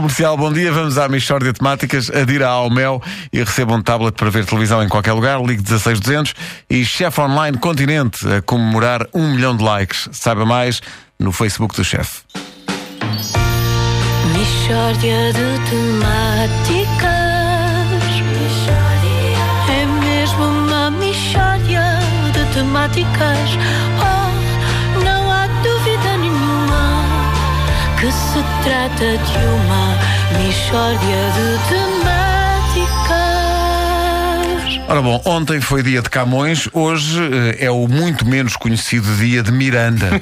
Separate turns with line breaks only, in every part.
Comercial, bom dia. Vamos à Michórdia Temáticas. Adira ao Mel e receba um tablet para ver televisão em qualquer lugar. Ligue 16200 e Chef Online Continente a comemorar um milhão de likes. Saiba mais no Facebook do chefe.
Michórdia de temáticas. É mesmo uma michórdia de temáticas. Oh, que se trata de uma michórdia de temáticas.
Ora bom, ontem foi dia de Camões, hoje eh, é o muito menos conhecido dia de Miranda.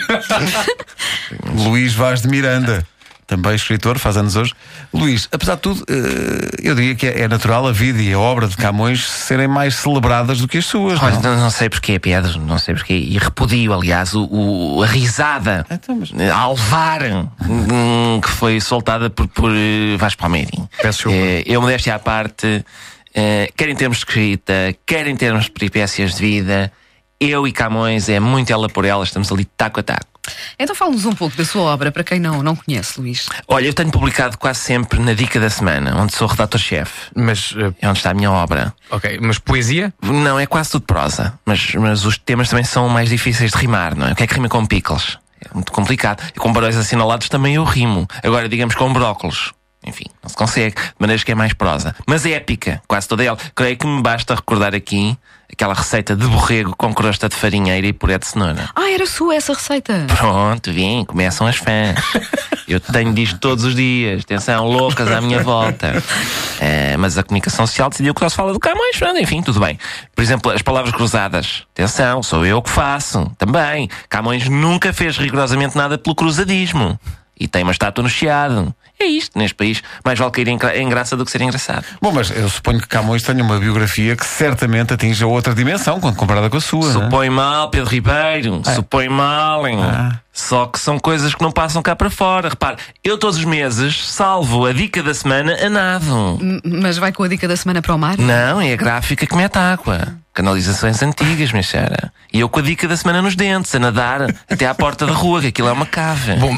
Luís Vaz de Miranda. Também escritor, faz anos hoje. Luís, apesar de tudo, eh, eu diria que é natural a vida e a obra de Camões serem mais celebradas do que as suas.
Olha,
não?
não, sei porquê, Pedro, não sei porquê. E repudio, aliás, o, o- a risada
Então, mas-
a alvar hum, que foi soltada por, por eh, Vasco Palmeirim.
Peço desculpa.
Eh, eu, modéstia à parte, eh, quer em termos de escrita, quer em termos de peripécias de vida, eu e Camões é muito ela por ela, estamos ali taco a taco.
Então fala-nos um pouco da sua obra, para quem não, não conhece, Luís.
Olha, eu tenho publicado quase sempre na Dica da Semana, onde sou redator-chefe.
Mas, eh,
É onde está a minha obra.
ok, mas poesia?
Não, é quase tudo prosa. Mas, mas os temas também são mais difíceis de rimar, não é? O que é que rima com pickles? É muito complicado. E com barões assinalados também eu rimo. Agora, digamos com brócolos. Enfim, não se consegue. De maneiras que é mais prosa. Mas é épica, quase toda ela. Creio que me basta recordar aqui aquela receita de borrego com crosta de farinheira e puré de cenoura.
Ah, era sua essa receita.
Pronto, vem, começam as fãs. Eu tenho disto todos os dias. Atenção, loucas à minha volta. Eh, mas a comunicação social decidiu que só se fala do Camões. Pronto, enfim, tudo bem. Por exemplo, as palavras cruzadas. Atenção, sou eu que faço. Também. Camões nunca fez rigorosamente nada pelo cruzadismo. E tem uma estátua no Chiado. É isto, neste país. Mais vale cair em, gra- em graça do que ser engraçado.
Bom, mas eu suponho que Camões tenha uma biografia que certamente atinge a outra dimensão quando comparada com a sua. não é?
Supõe mal, Pedro Ribeiro. Supõe mal, hein? Só que são coisas que não passam cá para fora. Repare, eu todos os meses salvo a dica da semana a nado.
M- Mas vai com a dica da semana para o mar?
Não, é a gráfica que mete água. Canalizações antigas, minha chara. E eu com a dica da semana nos dentes, a nadar até à porta da rua, que aquilo é uma cave.
Bom,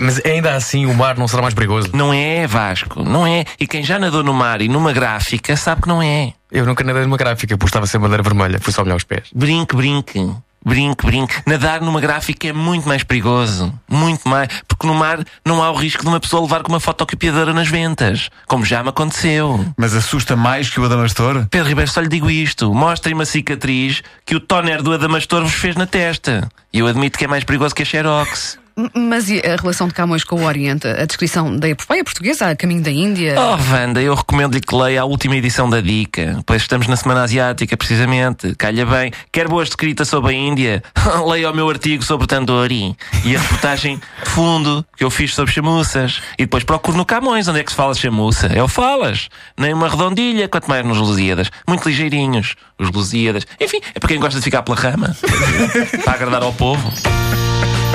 mas ainda assim o mar não será mais perigoso.
Não é, Vasco, não é. E quem já nadou no mar e numa gráfica sabe que não é.
Eu nunca nadei numa gráfica, porque estava sem bandeira vermelha, fui só molhar os pés.
Brinque, brinque. Brinque, brinque. Nadar numa gráfica é muito mais perigoso. Muito mais. Porque no mar não há o risco de uma pessoa levar com uma fotocopiadora nas ventas. Como já me aconteceu.
Mas assusta mais que o Adamastor?
Pedro Ribeiro, só lhe digo isto. Mostrem uma cicatriz que o toner do Adamastor vos fez na testa. E eu admito que é mais perigoso que a Xerox.
Mas e a relação de Camões com o Oriente? A descrição da epopeia portuguesa a caminho da Índia?
Oh, Wanda, eu recomendo-lhe que leia a última edição da Dica, pois estamos na Semana Asiática, precisamente. Calha bem. Quer boa escrita sobre a Índia? leia o meu artigo sobre Tandoori e a reportagem de fundo que eu fiz sobre chamuças. E depois procuro no Camões, onde é que se fala chamuça. É o falas. Nem uma redondilha, quanto mais nos Lusíadas. Muito ligeirinhos, os Lusíadas. Enfim, é para quem gosta de ficar pela rama. para agradar ao povo.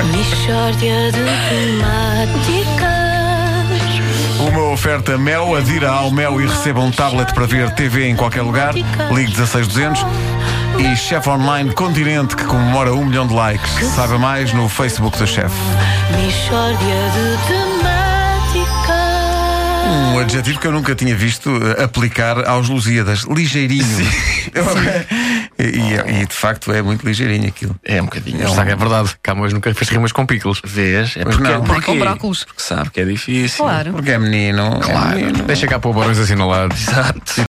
Michórdia de temáticas.
Uma oferta Mel, adira ao Mel e receba um tablet para ver TV em qualquer lugar. Ligue 16200 e Chef Online Continente que comemora um milhão de likes. Saiba mais no Facebook do chefe.
Michórdia de temáticas.
Um adjetivo que eu nunca tinha visto eh, aplicar aos Lusíadas. Ligeirinho. Eu- e, e- e, de facto é muito ligeirinho aquilo.
É um bocadinho.
Está que é verdade. Camões nunca fez rimas com pickles.
Vês? É porque,
não.
porque,
Com brócolos.
porque sabe que é difícil.
Claro.
Porque é menino. é
Claro.
menino.
Deixa cá pôr barões assinalados.
Exato.